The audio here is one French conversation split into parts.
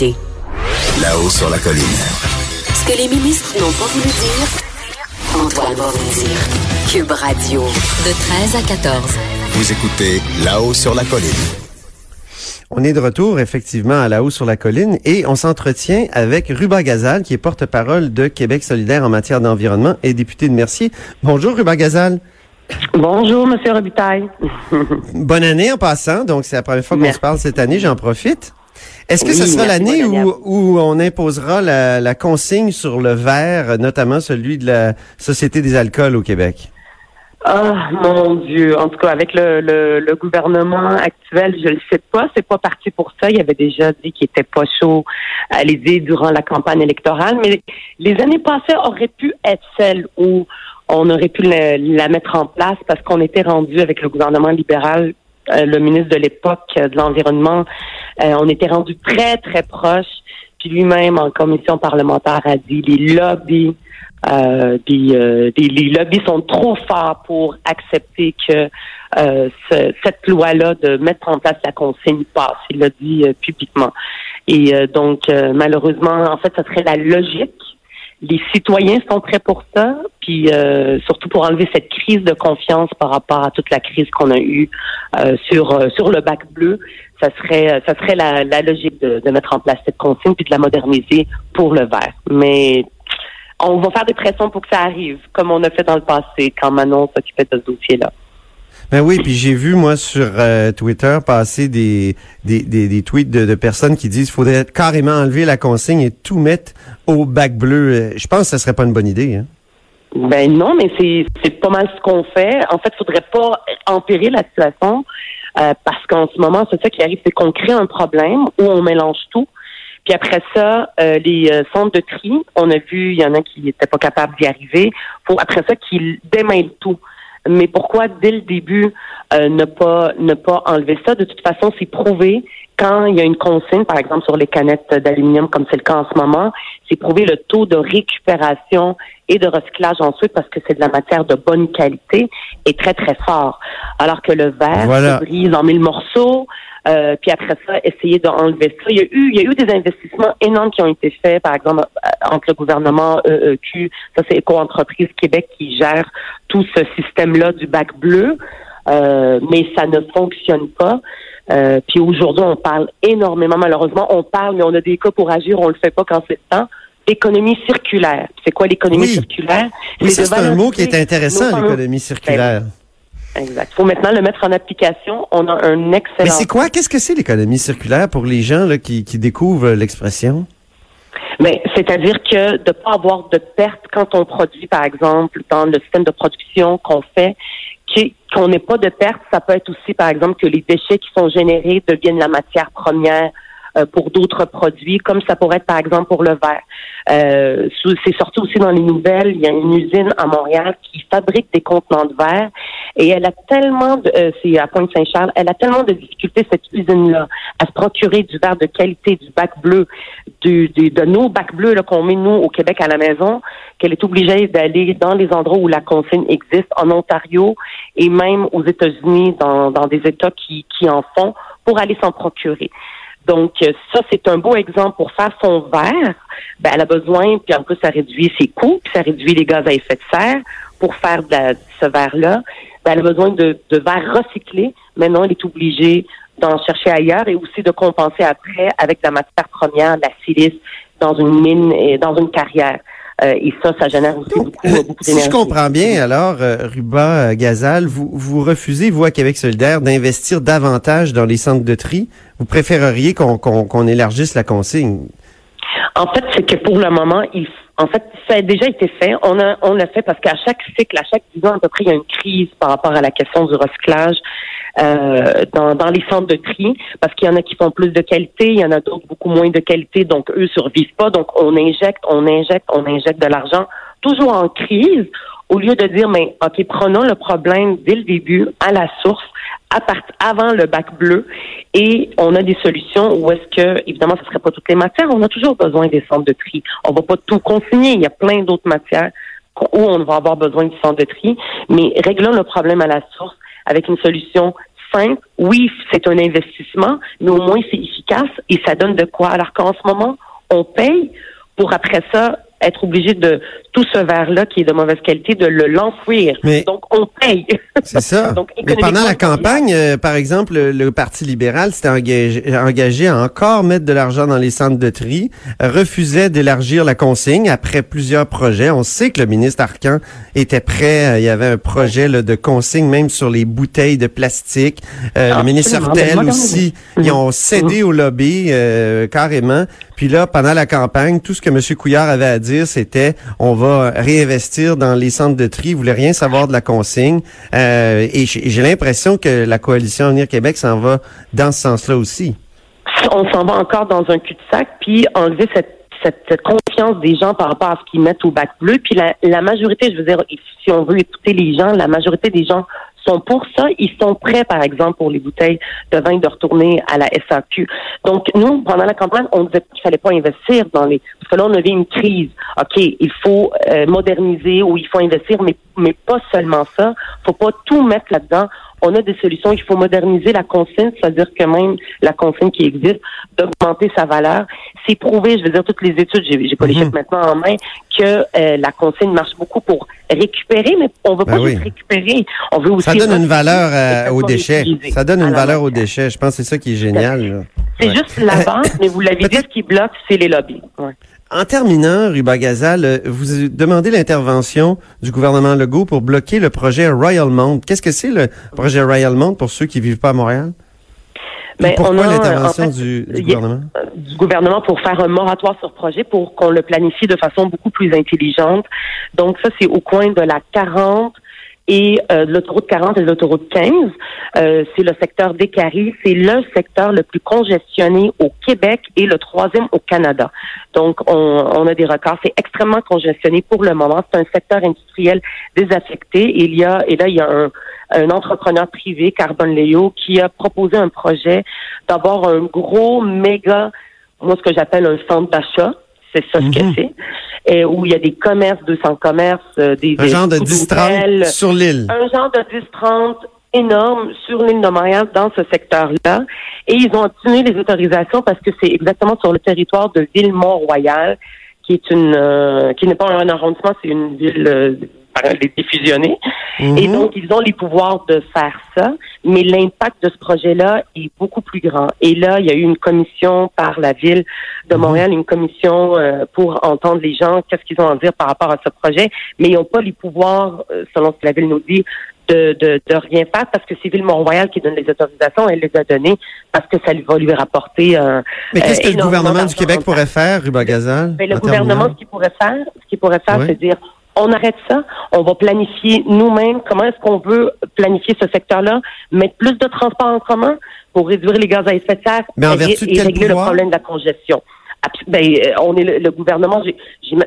Là-haut sur la colline. Ce que les ministres n'ont pas voulu dire, Antoine va vous dire. Cube Radio, de 13 à 14. Vous écoutez Là-haut sur la colline. On est de retour effectivement à la haut sur la colline et on s'entretient avec Ruba Gazal qui est porte-parole de Québec solidaire en matière d'environnement et député de Mercier. Bonjour Ruba Gazal. Bonjour Monsieur Robitaille. Bonne année en passant, donc c'est la première fois qu'on se parle cette année, j'en profite. Est-ce que ce sera l'année où, où, on imposera la, la, consigne sur le verre, notamment celui de la Société des alcools au Québec? Ah, mon Dieu. En tout cas, avec le, le, gouvernement actuel, je ne le sais pas. C'est pas parti pour ça. Il avait déjà dit qu'il était pas chaud à l'idée durant la campagne électorale. Mais les années passées auraient pu être celles où on aurait pu la mettre en place parce qu'on était rendu avec le gouvernement libéral euh, le ministre de l'époque euh, de l'Environnement, euh, on était rendu très, très proche. Puis lui-même, en commission parlementaire, a dit les lobbies, les lobbies sont trop forts pour accepter que cette loi-là de mettre en place la consigne passe. Il l'a dit publiquement. Et donc, malheureusement, en fait, ce serait la logique les citoyens sont prêts pour ça, puis euh, surtout pour enlever cette crise de confiance par rapport à toute la crise qu'on a eue euh, sur euh, sur le bac bleu. Ça serait ça serait la, la logique de, de, mettre en place cette consigne puis de la moderniser pour le vert. Mais on va faire des pressions pour que ça arrive, comme on a fait dans le passé quand Manon s'occupait de ce dossier-là. Ben oui, puis j'ai vu moi sur euh, Twitter passer des, des, des, tweets de, personnes qui disent qu'il faudrait carrément enlever la consigne et tout mettre au bac bleu. Euh, je pense que ce serait pas une bonne idée. Hein? Ben non, mais c'est pas mal ce qu'on fait. En fait, il faudrait pas empirer la situation euh, parce qu'en ce moment, c'est ça qui arrive, c'est qu'on crée un problème où on mélange tout. Puis après ça, les centres de tri, on a vu, il y en a qui n'étaient pas capables d'y arriver. Faut après ça qu'ils démêlent tout. Mais pourquoi dès le début euh, ne pas ne pas enlever ça? De toute façon, c'est prouvé quand il y a une consigne, par exemple sur les canettes d'aluminium, comme c'est le cas en ce moment, c'est prouvé le taux de récupération et de recyclage ensuite parce que c'est de la matière de bonne qualité est très très fort. Alors que le verre se brise en mille morceaux. Euh, puis après ça, essayer d'enlever ça. Il y a eu, il y a eu des investissements énormes qui ont été faits, par exemple, euh, entre le gouvernement EEQ, ça c'est Éco-entreprise Québec qui gère tout ce système-là du bac bleu, euh, mais ça ne fonctionne pas. Euh, puis aujourd'hui, on parle énormément, malheureusement, on parle, mais on a des cas pour agir, on le fait pas quand c'est le temps. L'économie circulaire. C'est quoi l'économie circulaire? Oui, c'est un mot qui est intéressant, l'économie circulaire. Exact. Il faut maintenant le mettre en application. On a un excellent. Mais c'est quoi? Qu'est-ce que c'est l'économie circulaire pour les gens là, qui, qui découvrent l'expression? Mais c'est-à-dire que de ne pas avoir de perte quand on produit, par exemple, dans le système de production qu'on fait, qu'on n'ait pas de perte, ça peut être aussi, par exemple, que les déchets qui sont générés deviennent la matière première pour d'autres produits, comme ça pourrait être par exemple pour le verre. Euh, c'est sorti aussi dans les nouvelles, il y a une usine à Montréal qui fabrique des contenants de verre et elle a tellement de, euh, c'est à Pointe-Saint-Charles, elle a tellement de difficultés cette usine-là à se procurer du verre de qualité, du bac bleu, du, de nos bacs bleus qu'on met nous au Québec à la maison, qu'elle est obligée d'aller dans les endroits où la consigne existe, en Ontario et même aux États-Unis, dans, dans des États qui, qui en font, pour aller s'en procurer. Donc, euh, ça, c'est un beau exemple pour faire son verre. Ben, elle a besoin, puis en plus, ça réduit ses coûts, puis ça réduit les gaz à effet de serre pour faire de, ce verre-là. Ben, elle a besoin de, de verre recyclé. Maintenant, elle est obligée d'en chercher ailleurs et aussi de compenser après avec la matière première, la silice, dans une mine et dans une carrière. Euh, et ça, ça génère aussi beaucoup, beaucoup d'énergie. Si je comprends bien, alors, euh, Ruba euh, Gazal, vous, vous refusez, vous, à Québec solidaire, d'investir davantage dans les centres de tri. Vous préféreriez qu'on qu'on élargisse la consigne? En fait, c'est que pour le moment, il en fait, ça a déjà été fait. On a, on l'a fait parce qu'à chaque cycle, à chaque dix ans à peu près, il y a une crise par rapport à la question du recyclage euh, dans, dans les centres de tri, parce qu'il y en a qui font plus de qualité, il y en a d'autres beaucoup moins de qualité, donc eux survivent pas. Donc on injecte, on injecte, on injecte de l'argent, toujours en crise, au lieu de dire, mais ok, prenons le problème dès le début, à la source, avant le bac bleu, et on a des solutions où est-ce que, évidemment, ce ne serait pas toutes les matières, on a toujours besoin des centres de tri. On va pas tout consigner, il y a plein d'autres matières où on va avoir besoin du centre de tri, mais réglons le problème à la source avec une solution simple. Oui, c'est un investissement, mais au moins c'est efficace et ça donne de quoi. Alors qu'en ce moment, on paye pour après ça être obligé de tout ce verre-là qui est de mauvaise qualité, de le l'enfouir. Donc, on paye. C'est ça. Mais pendant la campagne, euh, par exemple, le, Parti libéral s'était engagé, engagé, à encore mettre de l'argent dans les centres de tri, refusait d'élargir la consigne après plusieurs projets. On sait que le ministre Arcan était prêt. Euh, il y avait un projet de consigne même sur les bouteilles de plastique. Euh, le ministre Hurtel aussi. Ils ont cédé au lobby carrément. Puis là, pendant la campagne, tout ce que M. Couillard avait à dire, c'était on va réinvestir dans les centres de tri. Il voulait rien savoir de la consigne. Euh, et j'ai l'impression que la coalition Avenir Québec s'en va dans ce sens-là aussi. On s'en va encore dans un cul-de-sac, puis enlever cette cette, confiance des gens par rapport à ce qu'ils mettent au bac bleu. Puis la majorité, je veux dire, si on veut écouter les gens, la majorité des gens sont pour ça. Ils sont prêts, par exemple, pour les bouteilles de vin de retourner à la SAQ. Donc, nous, pendant la campagne, on disait qu'il fallait pas investir dans les... Parce que là, on avait une crise. OK, il faut euh, moderniser ou il faut investir, mais, mais pas seulement ça. faut pas tout mettre là-dedans on a des solutions. Il faut moderniser la consigne, c'est-à-dire que même la consigne qui existe, d'augmenter sa valeur. C'est prouvé, je veux dire, toutes les études, j'ai pas les mhm. chiffres maintenant en main, que euh, la consigne marche beaucoup pour récupérer, mais on veut pas ben juste récupérer. On veut aussi... Ça donne une valeur euh, aux déchets. Ça donne une valeur aux déchets. Je pense que c'est ça qui est génial. C'est juste la vente, mais vous l'avez dit, ce qui bloque, c'est les lobbies. En terminant, Ruba Gazal, euh, vous demandez l'intervention du gouvernement Legault pour bloquer le projet Royal Mount. Qu'est-ce que c'est le projet Royal Mount pour ceux qui vivent pas à Montréal? Mais pourquoi l'intervention du, gouvernement? Du gouvernement pour faire un moratoire sur projet pour qu'on le planifie de façon beaucoup plus intelligente. Donc ça, c'est au coin de la 40 et euh, l'autoroute 40 et l'autoroute 15. Euh, c'est le secteur des Caries. C'est le secteur le plus congestionné au Québec et le troisième au Canada. Donc, on, on a des records. C'est extrêmement congestionné pour le moment. C'est un secteur industriel désaffecté. Et il y a, et là, il y a un, un entrepreneur privé, Carbon Léo, qui a proposé un projet d'avoir un gros méga, moi, ce que j'appelle un centre d'achat c'est ça ce que mhm. c'est. Et où il y a des commerces, 200 commerces, euh, des un genre de 10-30 sur l'île. Un genre de 10-30 énorme sur l'île de Montréal dans ce secteur-là. Et ils ont obtenu les autorisations parce que c'est exactement sur le territoire de Ville-Mont-Royal, qui est une euh, qui n'est pas un arrondissement, c'est une ville euh, les diffusionner. Mhm. Et donc, ils ont les pouvoirs de faire ça, mais l'impact de ce projet-là est beaucoup plus grand. Et là, il y a eu une commission par la ville de mhm. Montréal, une commission euh, pour entendre les gens, qu'est-ce qu'ils ont à dire par rapport à ce projet, mais ils n'ont pas les pouvoirs, euh, selon ce que la ville nous dit, de, de, de, rien faire parce que c'est Ville Mont-Royal qui donne les autorisations. Elle les a données parce que ça va lui rapporter. Euh, Mais qu'est-ce que le gouvernement du Québec pourrait faire, Ruba Gazal? Ben, le gouvernement, ce qu'il pourrait faire, ce qu'il pourrait faire, c'est dire on arrête ça, on va planifier nous-mêmes comment est-ce qu'on veut planifier ce secteur-là, mettre plus de transports en commun pour réduire les gaz à effet de serre et, régler le problème de la congestion. Ben, euh, on est le, gouvernement. J'ai,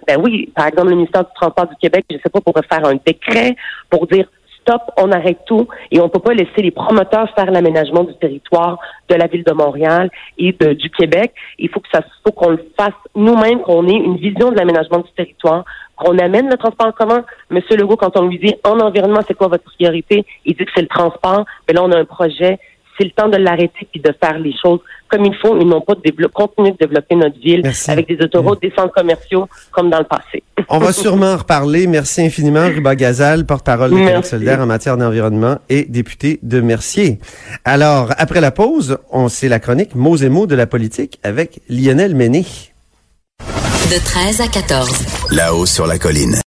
ben oui, par exemple, le ministère du Transport du Québec, je sais pas, pourrait faire un décret pour dire stop, on arrête tout et on peut pas laisser les promoteurs faire l'aménagement du territoire de la ville de Montréal et du Québec. Il faut que ça, faut qu'on le fasse nous-mêmes, qu'on ait une vision de l'aménagement du territoire, qu'on amène le transport en commun. Monsieur Legault, quand on lui dit en environnement, c'est quoi votre priorité, il dit que c'est le transport. Mais là, on a un projet. C'est le temps de l'arrêter et de faire les choses comme il faut et non pas de continuer de développer notre ville avec des autoroutes, des centres commerciaux comme dans le passé. On va sûrement en reparler. Merci infiniment, Ruba Gazal, porte-parole de Québec solidaire en matière d'environnement et député de Mercier. Alors, après la pause, on sait la chronique mots et mots de la politique avec Lionel Méné. De 13 à 14. Là-haut sur la colline.